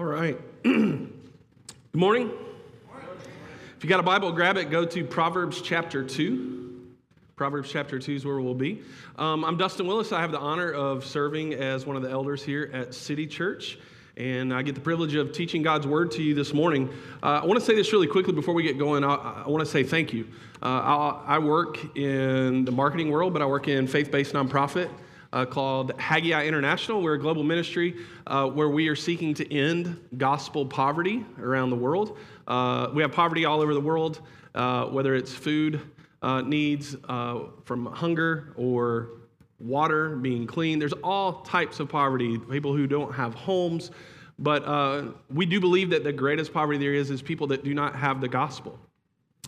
All right. Good morning. If you got a Bible, grab it. Go to Proverbs chapter 2. Proverbs chapter 2 is where we'll be. Um, I'm Dustin Willis. I have the honor of serving as one of the elders here at City Church. And I get the privilege of teaching God's word to you this morning. Uh, I want to say this really quickly before we get going. I, I want to say thank you. Uh, I, work in the marketing world, but I work in faith based nonprofit uh, called Haggai International. We're a global ministry uh, where we are seeking to end gospel poverty around the world. Uh, we have poverty all over the world, uh, whether it's food uh, needs uh, from hunger or water being clean. There's all types of poverty, people who don't have homes. But we do believe that the greatest poverty there is is people that do not have the gospel.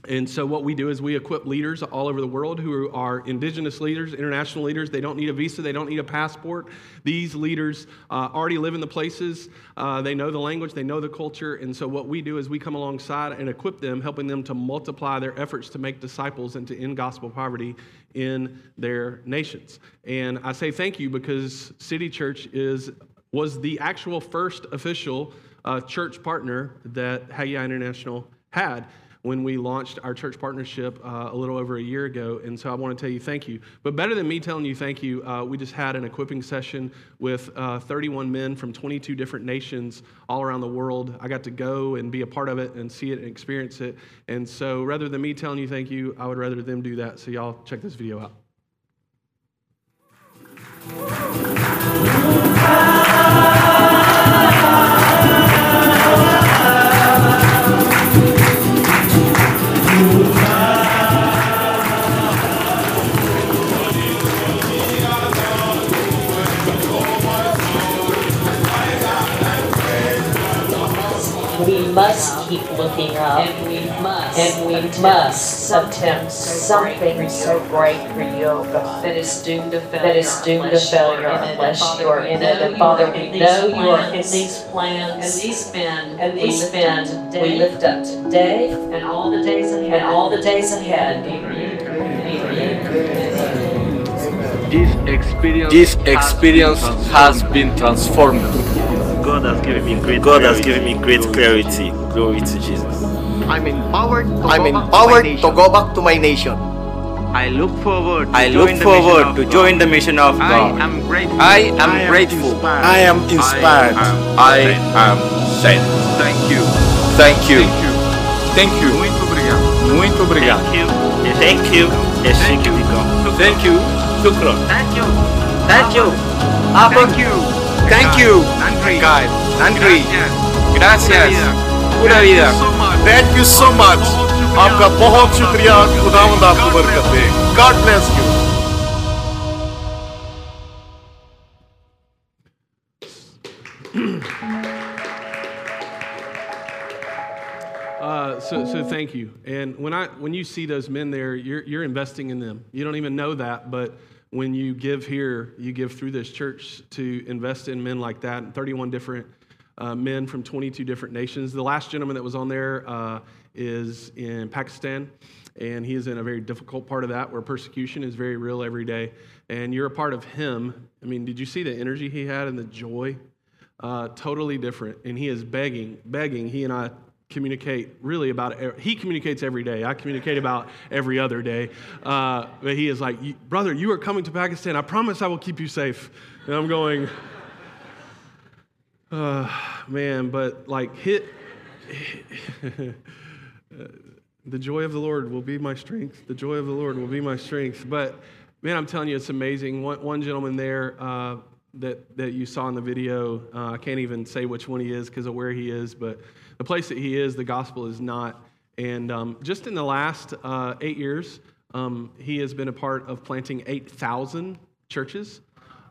And so, what we do is we equip leaders all over the world who are indigenous leaders, international leaders. They don't need a visa, they don't need a passport. These leaders uh, already live in the places, uh, they know the language, they know the culture. And so, what we do is we come alongside and equip them, helping them to multiply their efforts to make disciples and to end gospel poverty in their nations. And I say thank you because City Church is, was the actual first official uh, church partner that Haggai International had when we launched our church partnership uh, a little over a year ago. And so I want to tell you thank you. But better than me telling you thank you, uh, we just had an equipping session with uh, 31 men from 22 different nations all around the world. I got to go and be a part of it and see it and experience it. And so rather than me telling you thank you, I would rather them do that. So y'all check this video out. Keep looking up. And we must. And we attempt must something attempt so something great for so you. great for you, oh God. That is doomed to failure. That is doomed to unless failure you are in it. unless Father, you are we in know it. And you Father, are we in know these you are in plans. these plans. And these men. And we these lift men up today we lift up today And all the days ahead. and all the days ahead. This experience, This experience has been transformed. God has given me great God has clarity. given me great clarity. Glory to Jesus. I'm empowered to I'm go back empowered to, to go back to my nation. I look forward to I join look the forward to join the mission of I God. am grateful. I am grateful. inspired. I am inspired. I am sent. Thank you. Thank you. Thank you. Thank you. Muito obrigado. Muito obrigado. Thank you. Thank you. É Thank you. Thank you. Thank you. Thank you. Thank you. Thank you. Nandri. God. Nandri. Gracias. Gracias. Pura Pura vida. so much. Thank you so much. आपका बहुत शुक्रिया खुदावंद आपको बरकत दे God bless you. Uh, so, so thank you. And when I when you see those men there, you're you're investing in them. You don't even know that, but when you give here, you give through this church to invest in men like that. And 31 different uh, men from 22 different nations. The last gentleman that was on there uh, is in Pakistan, and he is in a very difficult part of that where persecution is very real every day. And you're a part of him. I mean, did you see the energy he had and the joy? uh, totally different. And he is begging, begging. He and I communicate really about. He communicates every day. I communicate about every other day. Uh, but he is like, brother, you are coming to Pakistan. I promise I will keep you safe. And I'm going, uh, man, but like hit. the joy of the Lord will be my strength. The joy of the Lord will be my strength. But man, I'm telling you, it's amazing. One, one gentleman there uh, that, that you saw in the video, uh, I can't even say which one he is because of where he is, but the place that he is, the gospel is not. And um, just in the last uh, eight years, um, he has been a part of planting 8,000 churches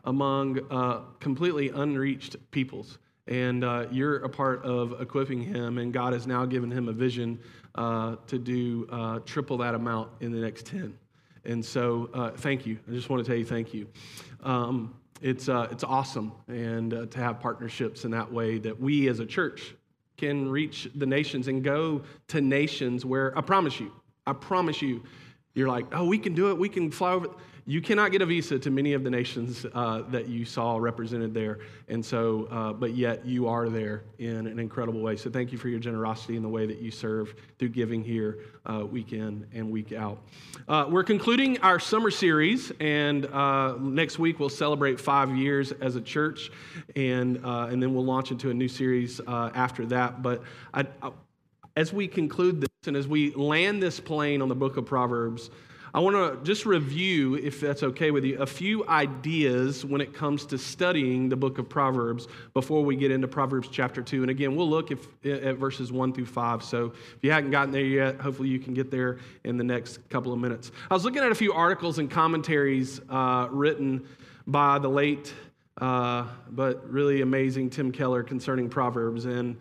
among uh, completely unreached peoples. And uh, you're a part of equipping him, and God has now given him a vision uh, to do uh, triple that amount in the next 10. And so, thank you. I just want to tell you thank you. Um, it's, uh, it's awesome and uh, to have partnerships in that way that we as a church can reach the nations and go to nations where I promise you, I promise you, You're like, oh, we can do it. We can fly over. You cannot get a visa to many of the nations uh, that you saw represented there. And so, uh, but yet you are there in an incredible way. So thank you for your generosity in the way that you serve through giving here uh, week in and week out. Uh, we're concluding our summer series, and uh, next week we'll celebrate five years as a church, and, uh, and then we'll launch into a new series after that. But I, I, as we conclude this and as we land this plane on the book of Proverbs, I want to just review, if that's okay with you, a few ideas when it comes to studying the book of Proverbs before we get into Proverbs chapter 2. And again, we'll look if, at verses 1 through 5. So if you haven't gotten there yet, hopefully you can get there in the next couple of minutes. I was looking at a few articles and commentaries uh, written by the late uh, but really amazing Tim Keller concerning Proverbs. And,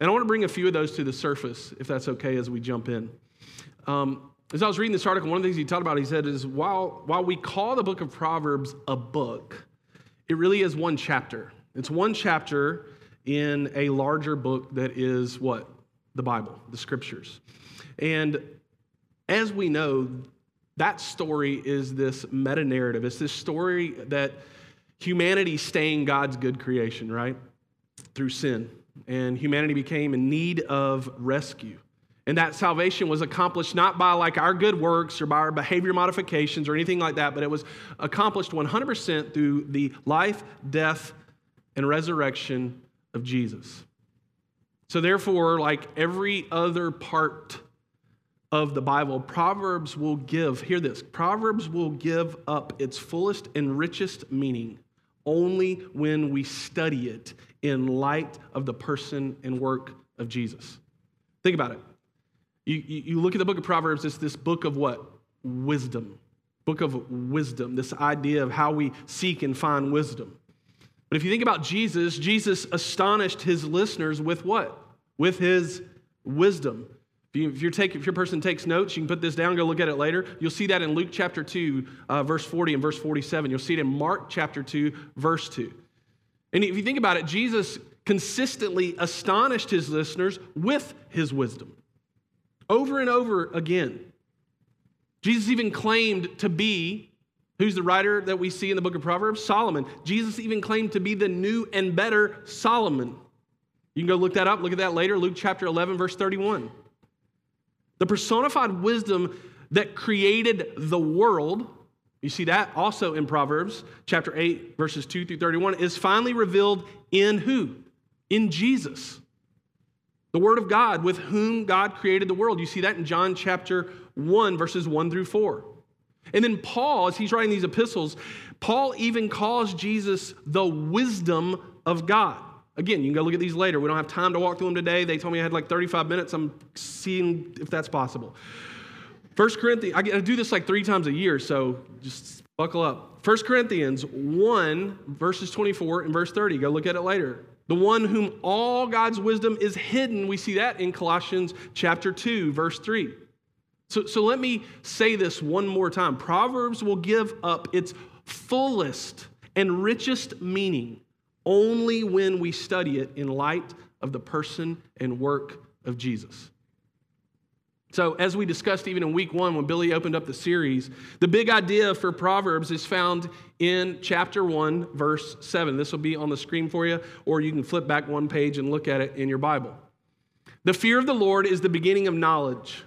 and I want to bring a few of those to the surface, if that's okay, as we jump in. Um, as I was reading this article, one of the things he talked about, he said, is while, while we call the book of Proverbs a book, it really is one chapter. It's one chapter in a larger book that is what? The Bible, the scriptures. And as we know, that story is this meta narrative. It's this story that humanity staying God's good creation, right? Through sin. And humanity became in need of rescue. And that salvation was accomplished not by like our good works or by our behavior modifications or anything like that, but it was accomplished 100% through the life, death, and resurrection of Jesus. So, therefore, like every other part of the Bible, Proverbs will give, hear this, Proverbs will give up its fullest and richest meaning only when we study it in light of the person and work of Jesus. Think about it. You, you, look at the book of Proverbs, it's this book of what? Wisdom. Book of wisdom, this idea of how we seek and find wisdom. But if you think about Jesus, Jesus astonished his listeners with what? With his wisdom. If, you, if, you're take, if your person takes notes, you can put this down, go look at it later. You'll see that in Luke chapter 2, uh, verse 40 and verse 47. You'll see it in Mark chapter 2, verse 2. And if you think about it, Jesus consistently astonished his listeners with his wisdom over and over again. Jesus even claimed to be, who's the writer that we see in the book of Proverbs? Solomon. Jesus even claimed to be the new and better Solomon. You can go look that up, look at that later, Luke chapter 11, verse 31. The personified wisdom that created the world, you see that also in Proverbs chapter 8, verses 2 through 31, is finally revealed in who? In Jesus. The Word of God, with whom God created the world. You see that in John chapter 1, verses 1 through 4. And then Paul, as he's writing these epistles, Paul even calls Jesus the wisdom of God. Again, you can go look at these later. We don't have time to walk through them today. They told me I had like 35 minutes. I'm seeing if that's possible. First Corinthians, I do this like three times a year, so just buckle up. First Corinthians 1, verses 24 and verse 30. Go look at it later the one whom all God's wisdom is hidden. We see that in Colossians chapter 2, verse 3. So, so let me say this one more time. Proverbs will give up its fullest and richest meaning only when we study it in light of the person and work of Jesus. So, as we discussed even in week one when Billy opened up the series, the big idea for Proverbs is found in chapter one, verse seven. This will be on the screen for you, or you can flip back one page and look at it in your Bible. The fear of the Lord is the beginning of knowledge.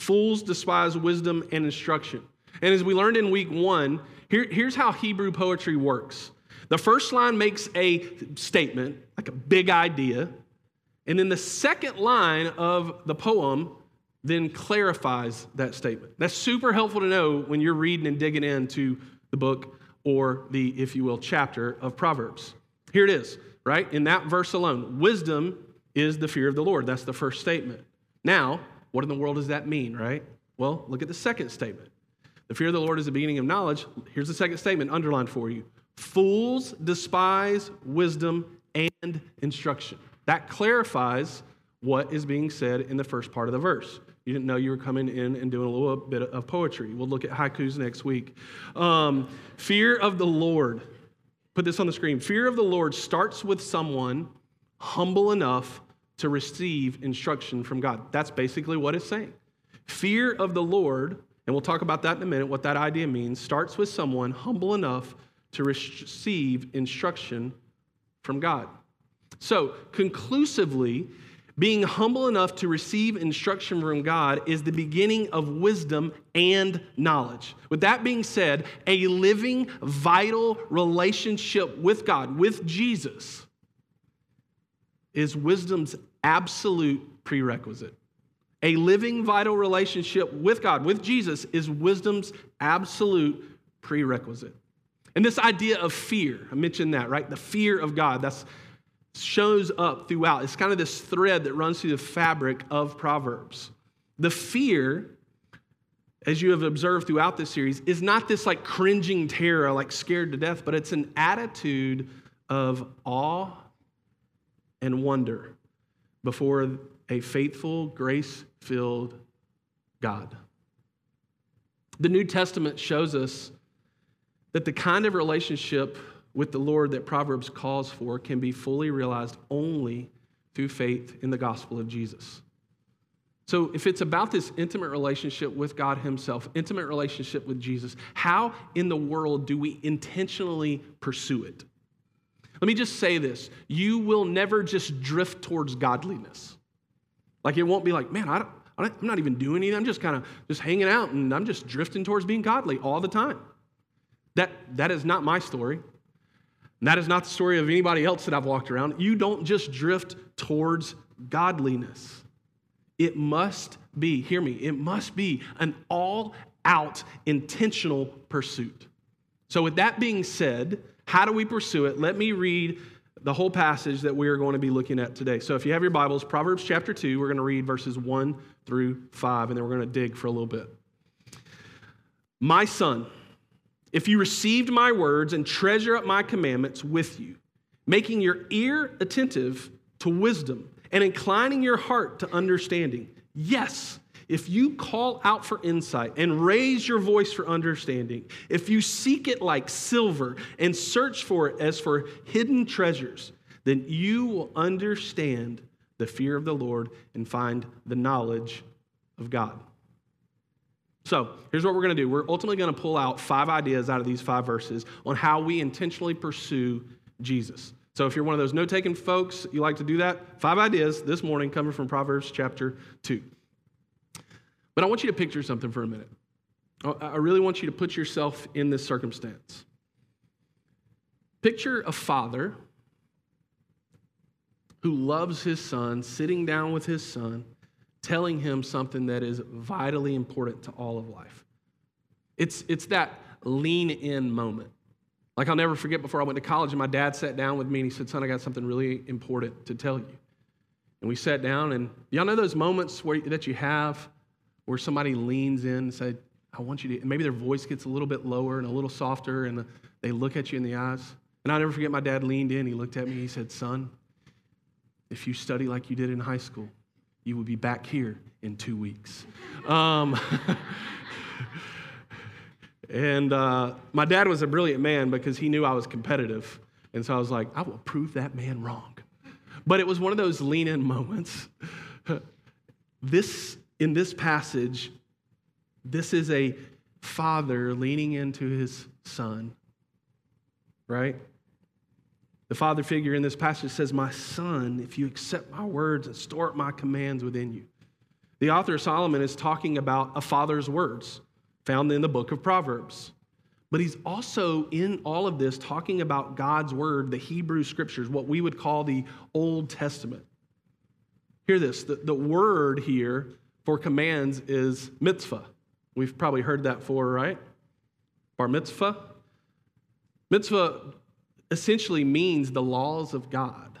Fools despise wisdom and instruction. And as we learned in week one, here, here's how Hebrew poetry works the first line makes a statement, like a big idea. And then the second line of the poem then clarifies that statement. That's super helpful to know when you're reading and digging into the book or the, if you will, chapter of Proverbs. Here it is, right? In that verse alone, wisdom is the fear of the Lord. That's the first statement. Now, what in the world does that mean, right? Well, look at the second statement. The fear of the Lord is the beginning of knowledge. Here's the second statement underlined for you Fools despise wisdom and instruction. That clarifies what is being said in the first part of the verse. You didn't know you were coming in and doing a little bit of poetry. We'll look at haikus next week. Um, fear of the Lord. Put this on the screen. Fear of the Lord starts with someone humble enough to receive instruction from God. That's basically what it's saying. Fear of the Lord and we'll talk about that in a minute, what that idea means, starts with someone humble enough to receive instruction from God. So, conclusively, being humble enough to receive instruction from God is the beginning of wisdom and knowledge. With that being said, a living, vital relationship with God, with Jesus, is wisdom's absolute prerequisite. A living, vital relationship with God, with Jesus, is wisdom's absolute prerequisite. And this idea of fear, I mentioned that, right? The fear of God, that's shows up throughout. It's kind of this thread that runs through the fabric of Proverbs. The fear, as you have observed throughout this series, is not this like cringing terror, like scared to death, but it's an attitude of awe and wonder before a faithful, grace filled God. The New Testament shows us that the kind of relationship with the Lord that Proverbs calls for can be fully realized only through faith in the gospel of Jesus. So, if it's about this intimate relationship with God Himself, intimate relationship with Jesus, how in the world do we intentionally pursue it? Let me just say this you will never just drift towards godliness. Like, it won't be like, man, I don't, I'm not even doing anything. I'm just kind of just hanging out and I'm just drifting towards being godly all the time. That, that is not my story. And that is not the story of anybody else that I've walked around. You don't just drift towards godliness. It must be, hear me, it must be an all out intentional pursuit. So, with that being said, how do we pursue it? Let me read the whole passage that we are going to be looking at today. So, if you have your Bibles, Proverbs chapter 2, we're going to read verses 1 through 5, and then we're going to dig for a little bit. My son, if you received my words and treasure up my commandments with you, making your ear attentive to wisdom and inclining your heart to understanding. Yes, if you call out for insight and raise your voice for understanding, if you seek it like silver and search for it as for hidden treasures, then you will understand the fear of the Lord and find the knowledge of God. So here's what we're going to do. We're ultimately going to pull out five ideas out of these five verses on how we intentionally pursue Jesus. So if you're one of those note taking folks, you like to do that, five ideas this morning coming from Proverbs chapter 2. But I want you to picture something for a minute. I really want you to put yourself in this circumstance. Picture a father who loves his son, sitting down with his son, telling him something that is vitally important to all of life. It's, it's that lean in moment. Like I'll never forget before I went to college, and my dad sat down with me and he said, Son, I got something really important to tell you. And we sat down, and y'all know those moments where, that you have where somebody leans in and said, I want you to, maybe their voice gets a little bit lower and a little softer, and they look at you in the eyes. And I'll never forget my dad leaned in, he looked at me, he said, Son, if you study like you did in high school, you will be back here in two weeks. Um, and uh, my dad was a brilliant man because he knew I was competitive. And so I was like, I will prove that man wrong. But it was one of those lean in moments. this, in this passage, this is a father leaning into his son, right? The father figure in this passage says, My son, if you accept my words and store up my commands within you. The author Solomon is talking about a father's words found in the book of Proverbs. But he's also in all of this talking about God's word, the Hebrew scriptures, what we would call the Old Testament. Hear this the, the word here for commands is mitzvah. We've probably heard that for, right? Bar mitzvah. Mitzvah essentially means the laws of God.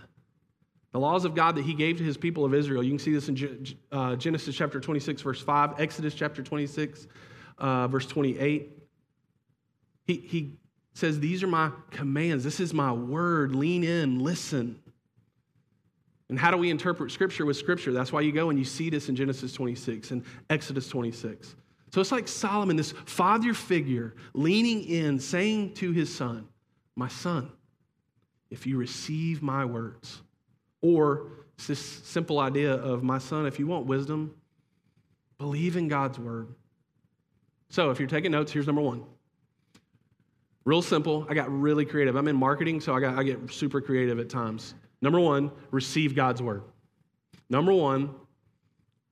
The laws of God that he gave to his people of Israel. You can see this in uh, Genesis chapter 26, verse 5, Exodus chapter 26, uh, verse 28. He, he says, These are my commands. This is my word. Lean in, listen. And how do we interpret Scripture with Scripture? That's why you go and you see this in Genesis 26 and Exodus 26. So it's like Solomon, this father figure, leaning in, saying to his son, My son, if you receive my words. Or this simple idea of my son, if you want wisdom, believe in God's word. So if you're taking notes, here's number one. Real simple. I got really creative. I'm in marketing, so I, got, I get super creative at times. Number one, receive God's word. Number one,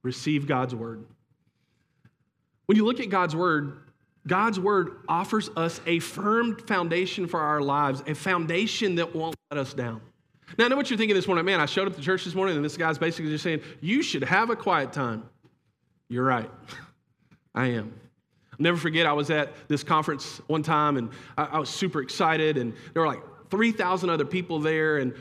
receive God's word. When you look at God's word, God's word offers us a firm foundation for our lives, a foundation that won't let us down. Now, I know what you're thinking this morning. Man, I showed up to church this morning, and this guy's basically just saying, You should have a quiet time. You're right. I am. I'll never forget, I was at this conference one time, and I, I was super excited, and there were like 3,000 other people there, and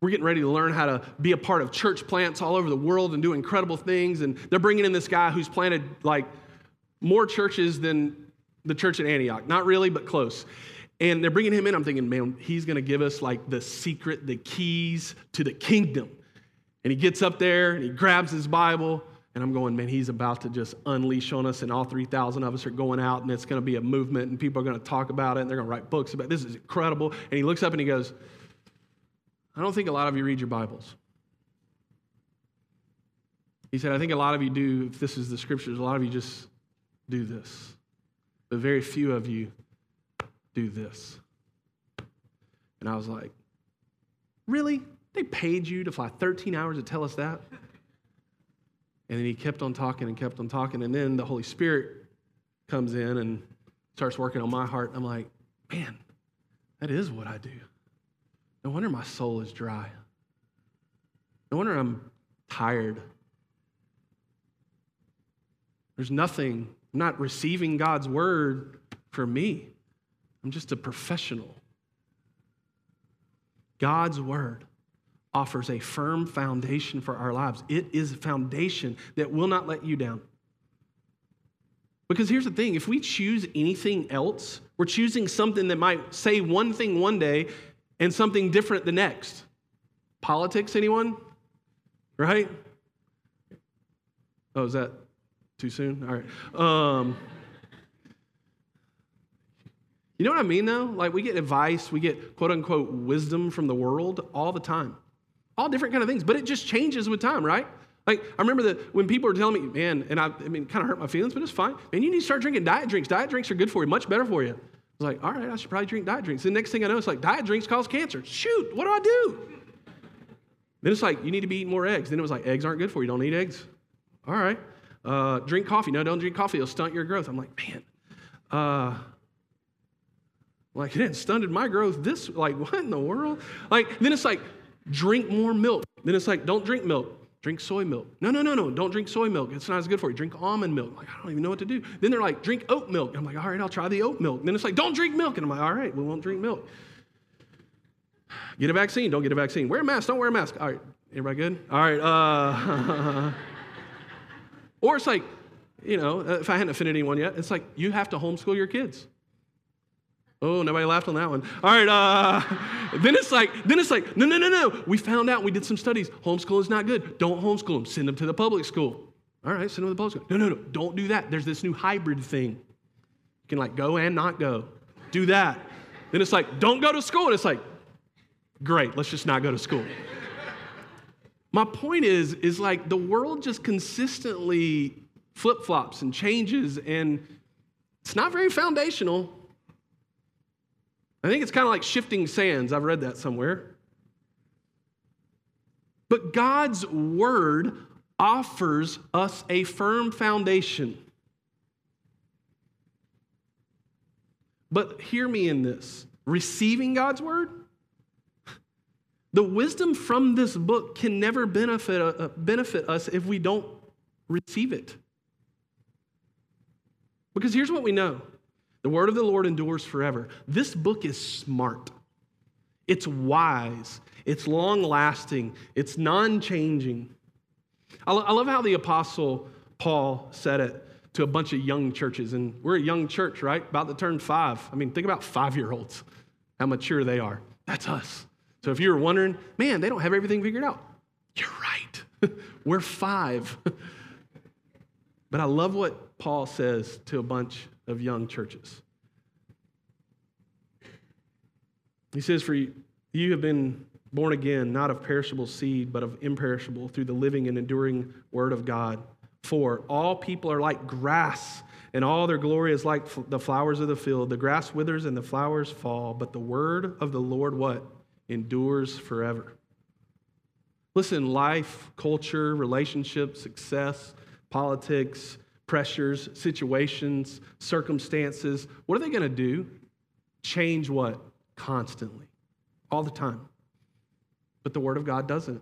we're getting ready to learn how to be a part of church plants all over the world and do incredible things. And they're bringing in this guy who's planted like more churches than the church at Antioch. Not really, but close. And they're bringing him in. I'm thinking, man, he's going to give us like the secret, the keys to the kingdom. And he gets up there and he grabs his Bible. And I'm going, man, he's about to just unleash on us. And all 3,000 of us are going out and it's going to be a movement and people are going to talk about it and they're going to write books about it. This is incredible. And he looks up and he goes, I don't think a lot of you read your Bibles. He said, I think a lot of you do, if this is the scriptures, a lot of you just do this. But very few of you do this. And I was like, Really? They paid you to fly 13 hours to tell us that? And then he kept on talking and kept on talking. And then the Holy Spirit comes in and starts working on my heart. I'm like, Man, that is what I do. No wonder my soul is dry. No wonder I'm tired. There's nothing, I'm not receiving God's word for me. I'm just a professional. God's word offers a firm foundation for our lives. It is a foundation that will not let you down. Because here's the thing if we choose anything else, we're choosing something that might say one thing one day and something different the next. Politics, anyone? Right? Oh, is that too soon? All right. Um, you know what I mean, though? Like, we get advice, we get quote unquote wisdom from the world all the time. All different kind of things, but it just changes with time, right? Like, I remember that when people were telling me, man, and I, I mean, kind of hurt my feelings, but it's fine. Man, you need to start drinking diet drinks. Diet drinks are good for you, much better for you. I was like, all right, I should probably drink diet drinks. The next thing I know, it's like, diet drinks cause cancer. Shoot, what do I do? Then it's like, you need to be eating more eggs. Then it was like, eggs aren't good for you. Don't eat eggs. All right. Uh, drink coffee. No, don't drink coffee. It'll stunt your growth. I'm like, man, uh, like it stunted my growth. This, like, what in the world? Like, then it's like, drink more milk. Then it's like, don't drink milk. Drink soy milk. No, no, no, no. Don't drink soy milk. It's not as good for you. Drink almond milk. Like, I don't even know what to do. Then they're like, drink oat milk. I'm like, all right, I'll try the oat milk. then it's like, don't drink milk. And I'm like, all right, we won't drink milk. Get a vaccine. Don't get a vaccine. Wear a mask. Don't wear a mask. All right. Everybody good? All right. Uh, or it's like, you know, if I hadn't offended anyone yet, it's like you have to homeschool your kids. Oh, nobody laughed on that one. All right. Uh, then it's like, then it's like, no, no, no, no. We found out. We did some studies. Homeschool is not good. Don't homeschool them. Send them to the public school. All right. Send them to the public school. No, no, no. Don't do that. There's this new hybrid thing. You can like go and not go. Do that. Then it's like, don't go to school. And it's like, great. Let's just not go to school. My point is, is like the world just consistently flip flops and changes, and it's not very foundational. I think it's kind of like shifting sands. I've read that somewhere. But God's word offers us a firm foundation. But hear me in this receiving God's word, the wisdom from this book can never benefit, uh, benefit us if we don't receive it. Because here's what we know the word of the Lord endures forever. This book is smart, it's wise, it's long lasting, it's non changing. I, lo- I love how the apostle Paul said it to a bunch of young churches. And we're a young church, right? About to turn five. I mean, think about five year olds, how mature they are. That's us. So if you were wondering, man, they don't have everything figured out, you're right. we're five. but I love what Paul says to a bunch of young churches. He says, For you have been born again, not of perishable seed, but of imperishable, through the living and enduring word of God. For all people are like grass, and all their glory is like the flowers of the field. The grass withers and the flowers fall, but the word of the Lord what? Endures forever. Listen, life, culture, relationships, success, politics, pressures, situations, circumstances, what are they going to do? Change what? Constantly, all the time. But the Word of God doesn't.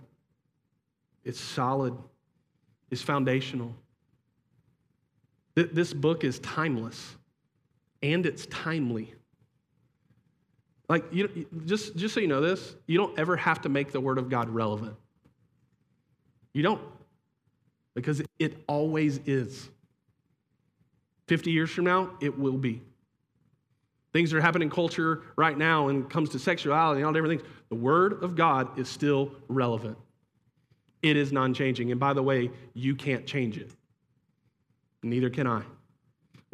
It's solid, it's foundational. Th- This book is timeless and it's timely. Like, you, just, just so you know this, you don't ever have to make the Word of God relevant. You don't, because it, it always is. 50 years from now, it will be. Things that are happening in culture right now and comes to sexuality and all different things, the Word of God is still relevant. It is non changing. And by the way, you can't change it. Neither can I.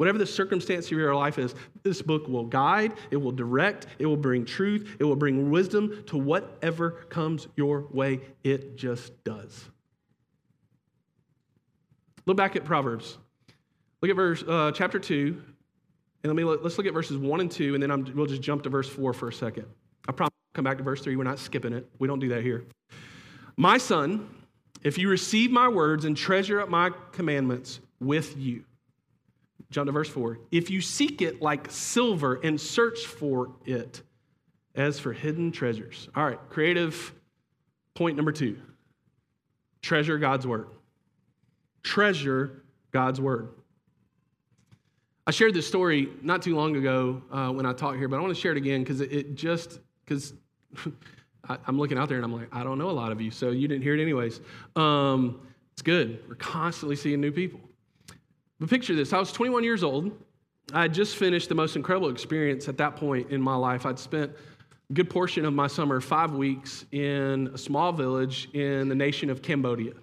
Whatever the circumstance of your life is, this book will guide, it will direct, it will bring truth, it will bring wisdom to whatever comes your way. It just does. Look back at Proverbs. Look at verse uh, chapter two, and let me let's look at verses one and two, and then I'm, we'll just jump to verse four for a second. I promise I'll come back to verse three. We're not skipping it. We don't do that here. My son, if you receive my words and treasure up my commandments with you. Jump to verse four. If you seek it like silver and search for it as for hidden treasures. All right, creative point number two treasure God's word. Treasure God's word. I shared this story not too long ago uh, when I taught here, but I want to share it again because it, it just, because I'm looking out there and I'm like, I don't know a lot of you, so you didn't hear it anyways. Um, it's good. We're constantly seeing new people. But picture this I was 21 years old. I had just finished the most incredible experience at that point in my life. I'd spent a good portion of my summer, five weeks, in a small village in the nation of Cambodia.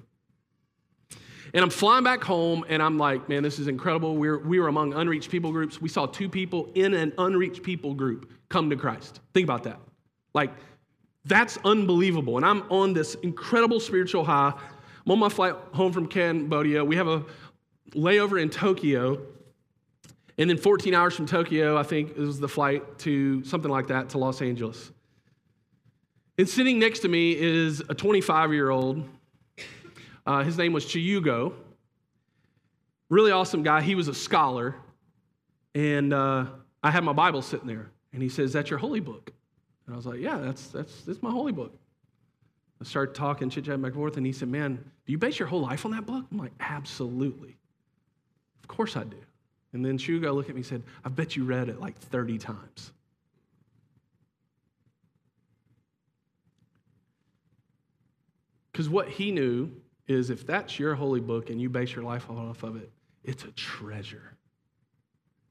And I'm flying back home, and I'm like, man, this is incredible. We were, we were among unreached people groups. We saw two people in an unreached people group come to Christ. Think about that. Like, that's unbelievable. And I'm on this incredible spiritual high. I'm on my flight home from Cambodia. We have a layover in Tokyo. And then 14 hours from Tokyo, I think, is the flight to something like that to Los Angeles. And sitting next to me is a 25 year old uh, his name was Chiyugo. Really awesome guy. He was a scholar. And uh, I had my Bible sitting there. And he says, That's your holy book. And I was like, Yeah, that's, that's, that's my holy book. I started talking, chit chatting back and forth. And he said, Man, do you base your whole life on that book? I'm like, Absolutely. Of course I do. And then Shugo looked at me and said, I bet you read it like 30 times. Because what he knew is if that's your holy book and you base your life off of it, it's a treasure.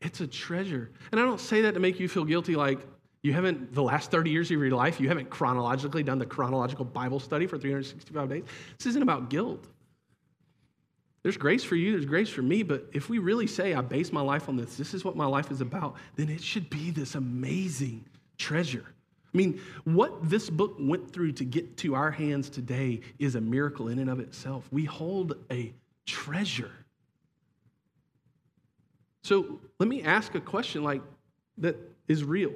It's a treasure. And I don't say that to make you feel guilty like you haven't, the last 30 years of your life, you haven't chronologically done the chronological Bible study for 365 days. This isn't about guilt. There's grace for you, there's grace for me, but if we really say, I base my life on this, this is what my life is about, then it should be this amazing treasure. I mean, what this book went through to get to our hands today is a miracle in and of itself. We hold a treasure. So let me ask a question like that is real.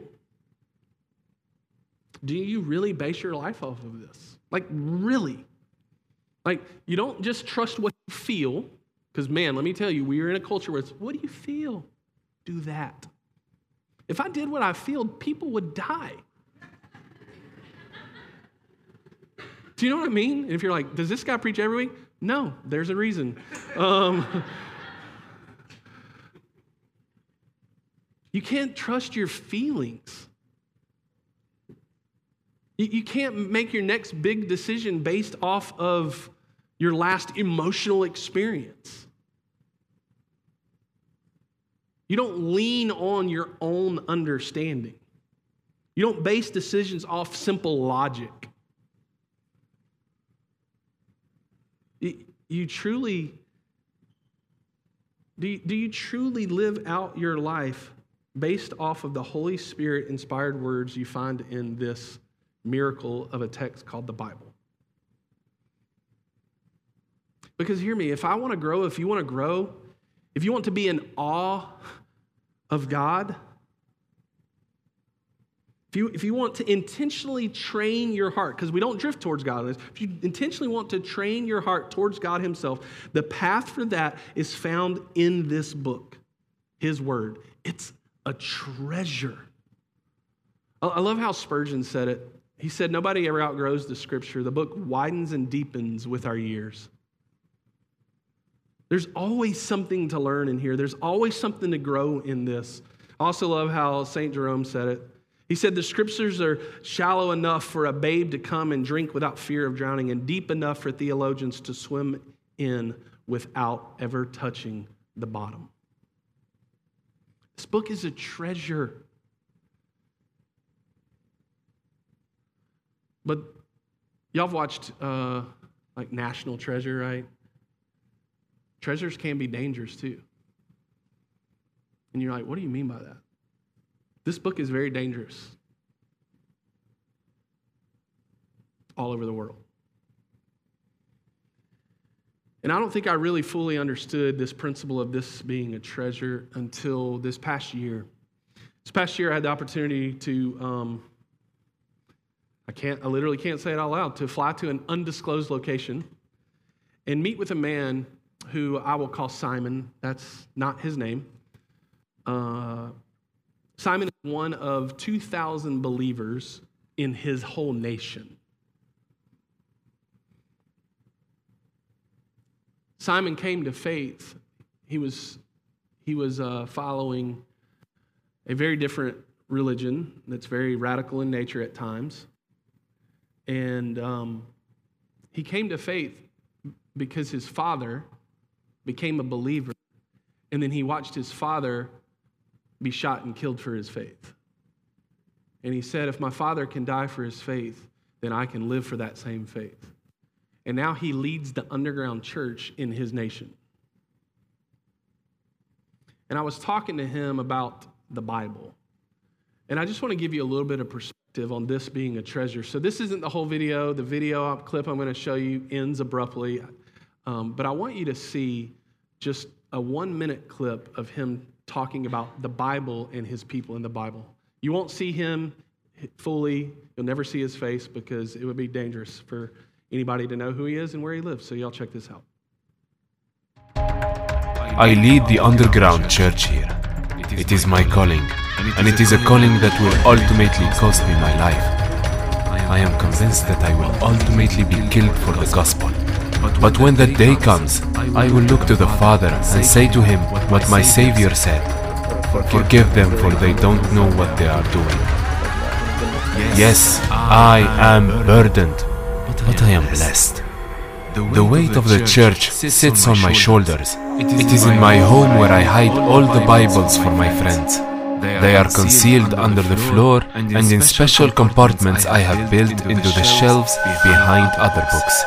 Do you really base your life off of this? Like, really? Like, you don't just trust what you feel, because man, let me tell you, we are in a culture where it's, what do you feel? Do that. If I did what I feel, people would die. Do you know what I mean? And if you're like, does this guy preach every week? No, there's a reason. Um, you can't trust your feelings. You, can't make your next big decision based off of your last emotional experience. You don't lean on your own understanding. You don't base decisions off simple logic. You truly, do you, do you truly live out your life based off of the Holy Spirit inspired words you find in this miracle of a text called the Bible? Because hear me, if I want to grow, if you want to grow if you want to be in awe of God, if you, if you want to intentionally train your heart, because we don't drift towards God, if you intentionally want to train your heart towards God Himself, the path for that is found in this book, His Word. It's a treasure. I love how Spurgeon said it. He said, Nobody ever outgrows the scripture. The book widens and deepens with our years. There's always something to learn in here, there's always something to grow in this. I also love how St. Jerome said it. He said, The scriptures are shallow enough for a babe to come and drink without fear of drowning, and deep enough for theologians to swim in without ever touching the bottom. This book is a treasure. But y'all have watched uh, like National Treasure, right? Treasures can be dangerous too. And you're like, what do you mean by that? This book is very dangerous all over the world. And I don't think I really fully understood this principle of this being a treasure until this past year. This past year, I had the opportunity to, um, I can't, I literally can't say it out loud, to fly to an undisclosed location and meet with a man who I will call Simon. That's not his name. Uh, Simon is one of 2,000 believers in his whole nation. Simon came to faith. He was, he was uh, following a very different religion that's very radical in nature at times. And um, he came to faith because his father became a believer, and then he watched his father be shot and killed for his faith. And he said, If my father can die for his faith, then I can live for that same faith. And now he leads the underground church in his nation. And I was talking to him about the Bible. And I just want to give you a little bit of perspective on this being a treasure. So, this isn't the whole video. The video clip I'm going to show you ends abruptly. Um, but I want you to see just a one minute clip of him talking about the Bible and his people in the Bible. You won't see him fully, you'll never see his face because it would be dangerous for anybody to know who he is and where he lives. So, y'all check this out. I lead the underground church here. It is my calling, and it is a calling that will ultimately cost me my life. I am convinced that I will ultimately be killed for the gospel. But when that day comes, I will look to the Father and say to him what my Savior said Forgive them, for they don't know what they are doing. Yes, I am burdened, but I am blessed. The weight of the church sits on my shoulders. It is in my home where I hide all the Bibles for my friends. They are concealed under the floor and in special compartments I have built into the shelves behind other books.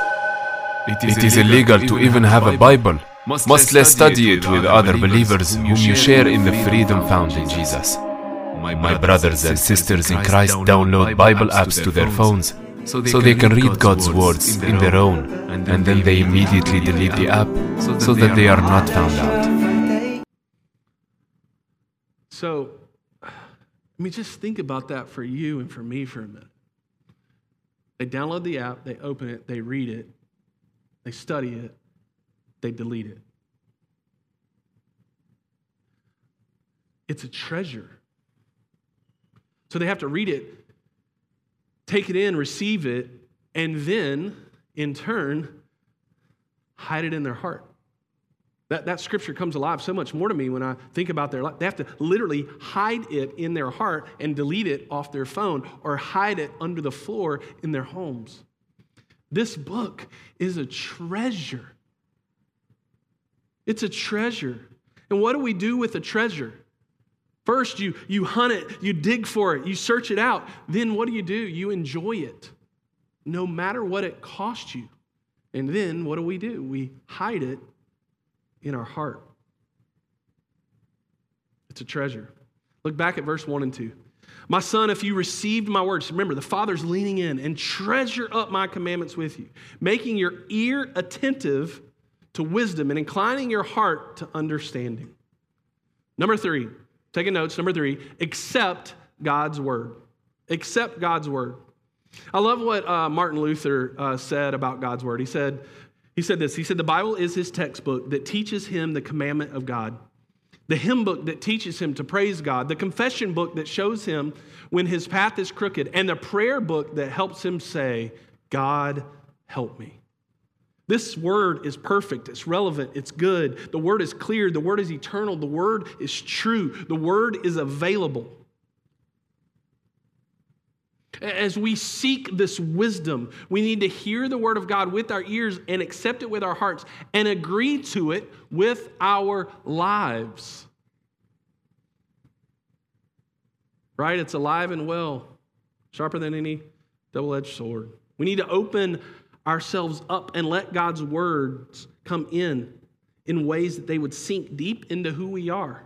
It is illegal to even have a Bible, much less study it with other believers whom you share in the freedom found in Jesus. My brothers and sisters in Christ download Bible apps to their phones so they can read God's words in their own, and then they immediately delete the app so that they are not found out. So, I mean, just think about that for you and for me for a minute. They download the app, they open it, they read it, they study it, they delete it. It's a treasure. So they have to read it, take it in, receive it, and then, in turn, hide it in their heart. That, that scripture comes alive so much more to me when I think about their life. They have to literally hide it in their heart and delete it off their phone or hide it under the floor in their homes. This book is a treasure. It's a treasure. And what do we do with a treasure? First, you, you hunt it, you dig for it, you search it out. Then what do you do? You enjoy it, no matter what it costs you. And then what do we do? We hide it in our heart. It's a treasure. Look back at verse 1 and 2. My son, if you received my words, remember the Father's leaning in and treasure up my commandments with you, making your ear attentive to wisdom and inclining your heart to understanding. Number three, taking notes. Number three, accept God's word. Accept God's word. I love what uh, Martin Luther uh, said about God's word. He said, he said this. He said, The Bible is his textbook that teaches him the commandment of God, the hymn book that teaches him to praise God, the confession book that shows him when his path is crooked, and the prayer book that helps him say, God, help me. This word is perfect, it's relevant, it's good. The word is clear, the word is eternal, the word is true, the word is available. As we seek this wisdom, we need to hear the word of God with our ears and accept it with our hearts and agree to it with our lives. Right? It's alive and well, sharper than any double edged sword. We need to open ourselves up and let God's words come in in ways that they would sink deep into who we are.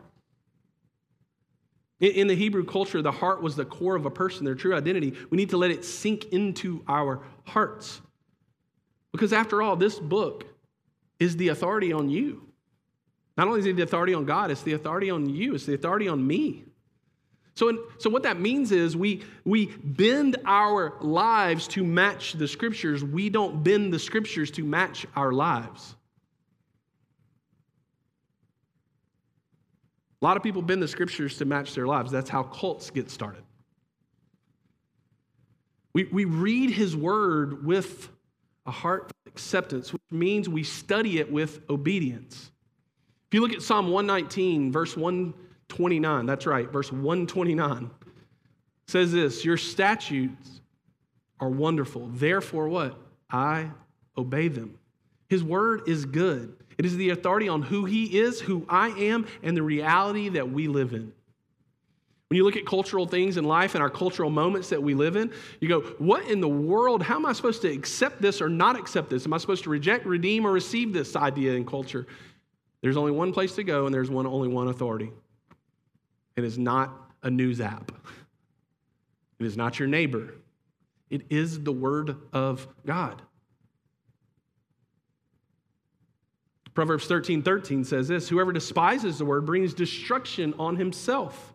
In the Hebrew culture, the heart was the core of a person, their true identity. We need to let it sink into our hearts. Because after all, this book is the authority on you. Not only is it the authority on God, it's the authority on you, it's the authority on me. So, so what that means is we, we bend our lives to match the scriptures. We don't bend the scriptures to match our lives. A lot of people bend the scriptures to match their lives. That's how cults get started. We, we read his word with a heart of acceptance, which means we study it with obedience. If you look at Psalm 119, verse 129, that's right, verse 129 says this Your statutes are wonderful. Therefore, what? I obey them. His word is good. It is the authority on who he is, who I am, and the reality that we live in. When you look at cultural things in life and our cultural moments that we live in, you go, What in the world? How am I supposed to accept this or not accept this? Am I supposed to reject, redeem, or receive this idea in culture? There's only one place to go, and there's one, only one authority. It is not a news app, it is not your neighbor, it is the Word of God. Proverbs 13 13 says this Whoever despises the word brings destruction on himself.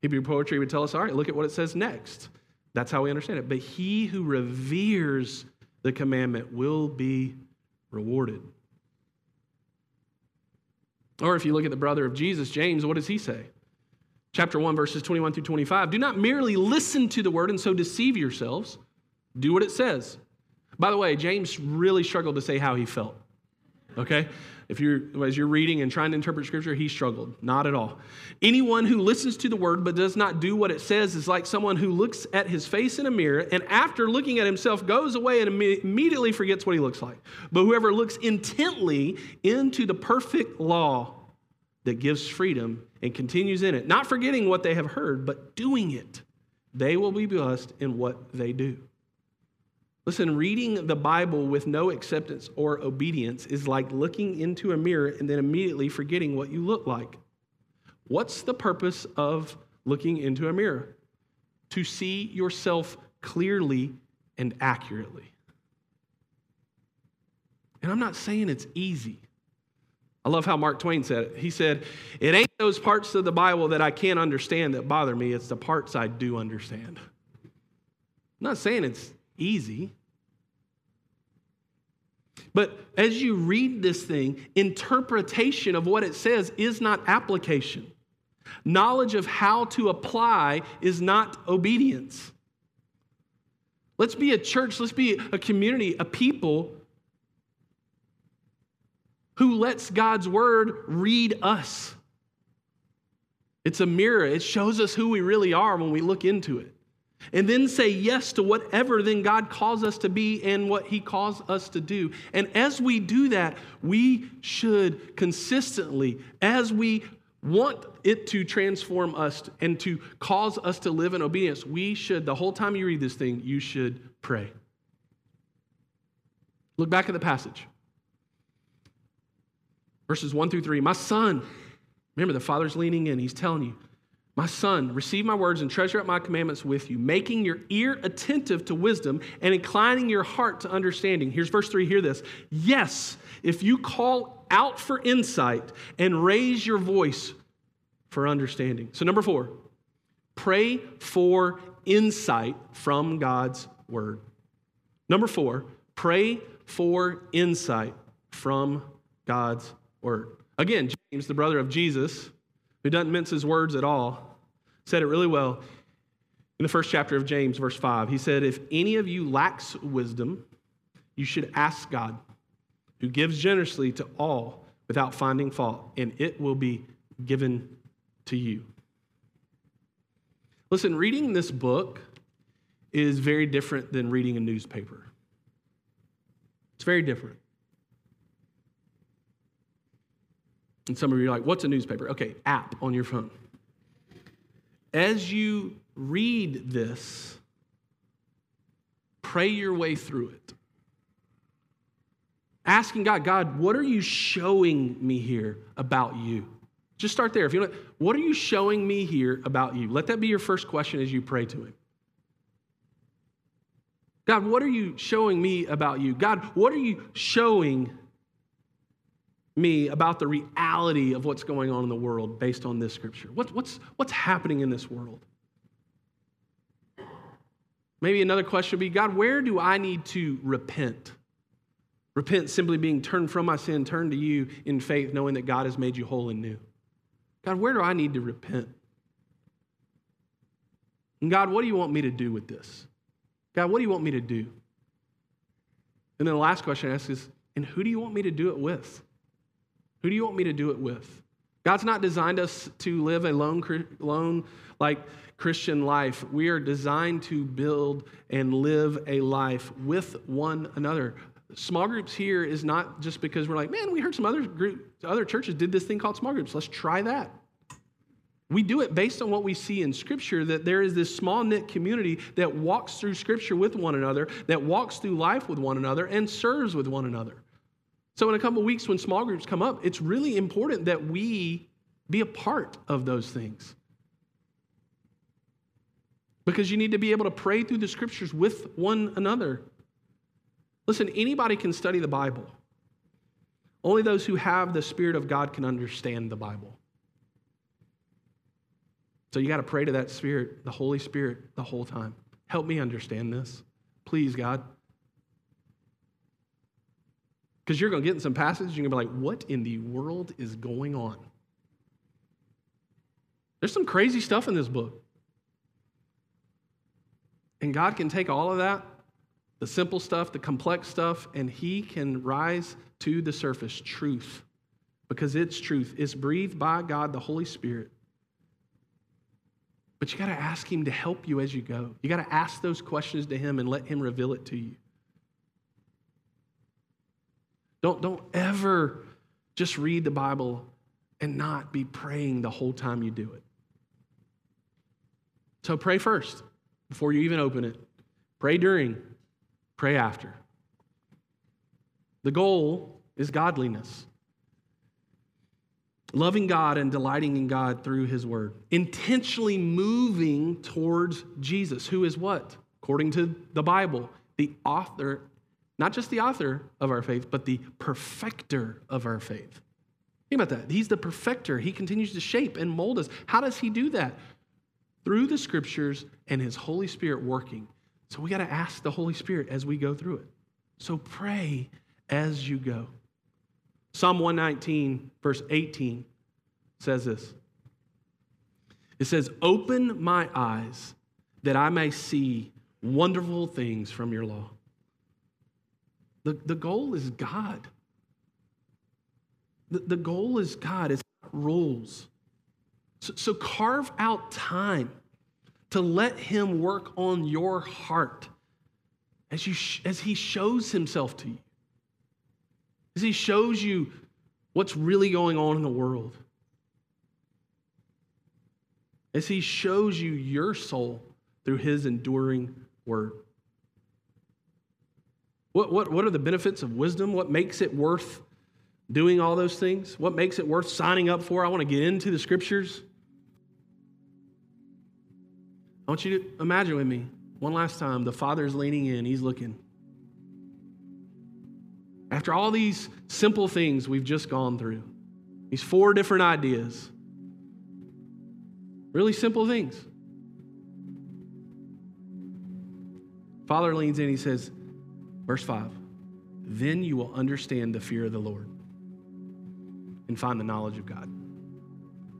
Hebrew poetry would tell us, all right, look at what it says next. That's how we understand it. But he who reveres the commandment will be rewarded. Or if you look at the brother of Jesus, James, what does he say? Chapter 1, verses 21 through 25. Do not merely listen to the word and so deceive yourselves. Do what it says. By the way, James really struggled to say how he felt. Okay? If you're as you're reading and trying to interpret scripture, he struggled. Not at all. Anyone who listens to the word but does not do what it says is like someone who looks at his face in a mirror and after looking at himself goes away and immediately forgets what he looks like. But whoever looks intently into the perfect law that gives freedom and continues in it, not forgetting what they have heard, but doing it, they will be blessed in what they do. Listen, reading the Bible with no acceptance or obedience is like looking into a mirror and then immediately forgetting what you look like. What's the purpose of looking into a mirror? To see yourself clearly and accurately. And I'm not saying it's easy. I love how Mark Twain said it. He said, It ain't those parts of the Bible that I can't understand that bother me, it's the parts I do understand. I'm not saying it's easy. But as you read this thing, interpretation of what it says is not application. Knowledge of how to apply is not obedience. Let's be a church, let's be a community, a people who lets God's word read us. It's a mirror, it shows us who we really are when we look into it and then say yes to whatever then God calls us to be and what He calls us to do. And as we do that, we should consistently, as we want it to transform us and to cause us to live in obedience, we should, the whole time you read this thing, you should pray. Look back at the passage. Verses 1 through 3. My son, remember the father's leaning in, he's telling you, My son, receive my words and treasure up my commandments with you, making your ear attentive to wisdom and inclining your heart to understanding. Here's verse 3 hear this. Yes, if you call out for insight and raise your voice for understanding. So, number four, pray for insight from God's word. Number four, pray for insight from God's word. Again, James, the brother of Jesus, who doesn't mince his words at all, said it really well in the first chapter of James, verse 5. He said, If any of you lacks wisdom, you should ask God, who gives generously to all without finding fault, and it will be given to you. Listen, reading this book is very different than reading a newspaper. It's very different. And some of you are like, what's a newspaper? Okay, app on your phone. As you read this, pray your way through it. Asking God, God, what are you showing me here about you? Just start there. If you know, what are you showing me here about you? Let that be your first question as you pray to Him. God, what are you showing me about you? God, what are you showing me about the reality of what's going on in the world based on this scripture? What, what's, what's happening in this world? Maybe another question would be God, where do I need to repent? Repent simply being turned from my sin, turn to you in faith, knowing that God has made you whole and new. God, where do I need to repent? And God, what do you want me to do with this? God, what do you want me to do? And then the last question I ask is, and who do you want me to do it with? Who do you want me to do it with? God's not designed us to live a lone, lone like Christian life. We are designed to build and live a life with one another. Small groups here is not just because we're like, man, we heard some other group, other churches did this thing called small groups. Let's try that. We do it based on what we see in Scripture that there is this small knit community that walks through Scripture with one another, that walks through life with one another, and serves with one another. So, in a couple weeks, when small groups come up, it's really important that we be a part of those things. Because you need to be able to pray through the scriptures with one another. Listen, anybody can study the Bible. Only those who have the Spirit of God can understand the Bible. So you got to pray to that Spirit, the Holy Spirit, the whole time. Help me understand this. Please, God. Because you're going to get in some passages, you're going to be like, what in the world is going on? There's some crazy stuff in this book. And God can take all of that, the simple stuff, the complex stuff, and He can rise to the surface truth because it's truth. It's breathed by God, the Holy Spirit. But you got to ask Him to help you as you go. You got to ask those questions to Him and let Him reveal it to you. Don't, don't ever just read the Bible and not be praying the whole time you do it. So pray first before you even open it. Pray during, pray after. The goal is godliness. Loving God and delighting in God through His Word. Intentionally moving towards Jesus, who is what? According to the Bible, the author not just the author of our faith, but the perfecter of our faith. Think about that. He's the perfecter. He continues to shape and mold us. How does he do that? Through the scriptures and his Holy Spirit working. So we got to ask the Holy Spirit as we go through it. So pray as you go. Psalm 119, verse 18 says this It says, Open my eyes that I may see wonderful things from your law. The, the goal is God. The, the goal is God, it's rules. So, so carve out time to let Him work on your heart as, you, as He shows Himself to you, as He shows you what's really going on in the world, as He shows you your soul through His enduring word. What, what, what are the benefits of wisdom? What makes it worth doing all those things? What makes it worth signing up for? I want to get into the scriptures. I want you to imagine with me one last time the Father's leaning in, He's looking. After all these simple things we've just gone through, these four different ideas, really simple things. Father leans in, he says, verse 5 Then you will understand the fear of the Lord and find the knowledge of God.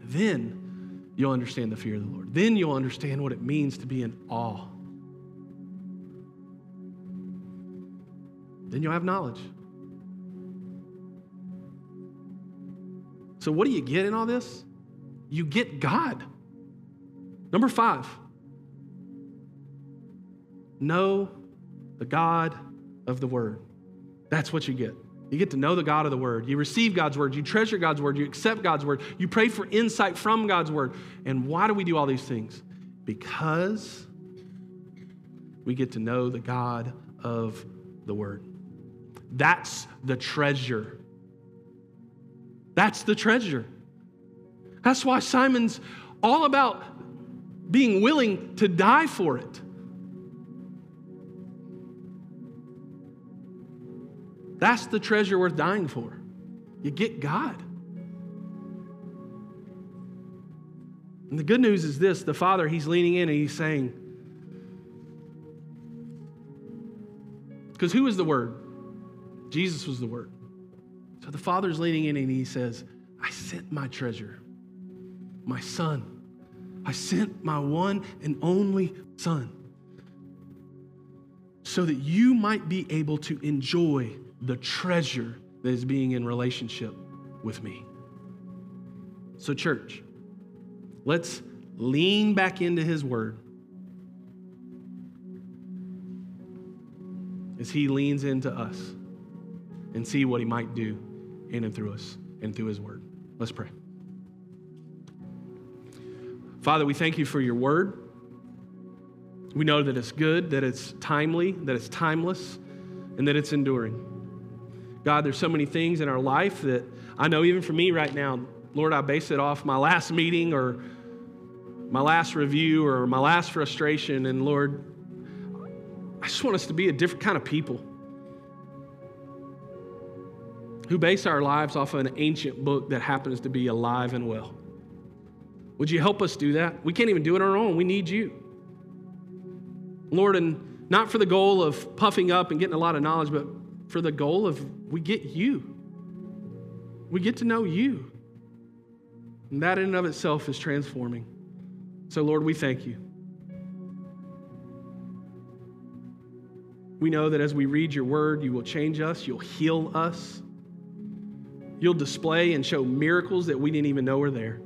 Then you'll understand the fear of the Lord. Then you'll understand what it means to be in awe. Then you'll have knowledge. So, what do you get in all this? You get God. Number five, know the God of the Word. That's what you get. You get to know the God of the Word. You receive God's Word. You treasure God's Word. You accept God's Word. You pray for insight from God's Word. And why do we do all these things? Because we get to know the God of the Word. That's the treasure. That's the treasure. That's why Simon's all about being willing to die for it. That's the treasure worth dying for. You get God. And the good news is this the Father, He's leaning in and He's saying, because who is the Word? Jesus was the Word. So the Father's leaning in and He says, I sent my treasure, my Son. I sent my one and only Son so that you might be able to enjoy the treasure that is being in relationship with me. So, church, let's lean back into His Word as He leans into us and see what He might do in and through us and through His Word. Let's pray. Father, we thank you for your Word. We know that it's good, that it's timely, that it's timeless, and that it's enduring. God, there's so many things in our life that I know even for me right now, Lord, I base it off my last meeting or my last review or my last frustration. And Lord, I just want us to be a different kind of people who base our lives off of an ancient book that happens to be alive and well. Would you help us do that? We can't even do it on our own. We need you. Lord, and not for the goal of puffing up and getting a lot of knowledge, but for the goal of we get you. We get to know you. And that in and of itself is transforming. So, Lord, we thank you. We know that as we read your word, you will change us, you'll heal us, you'll display and show miracles that we didn't even know were there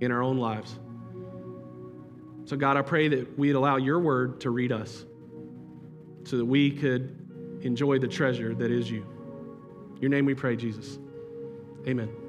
in our own lives. So, God, I pray that we'd allow your word to read us so that we could enjoy the treasure that is you. Your name we pray, Jesus. Amen.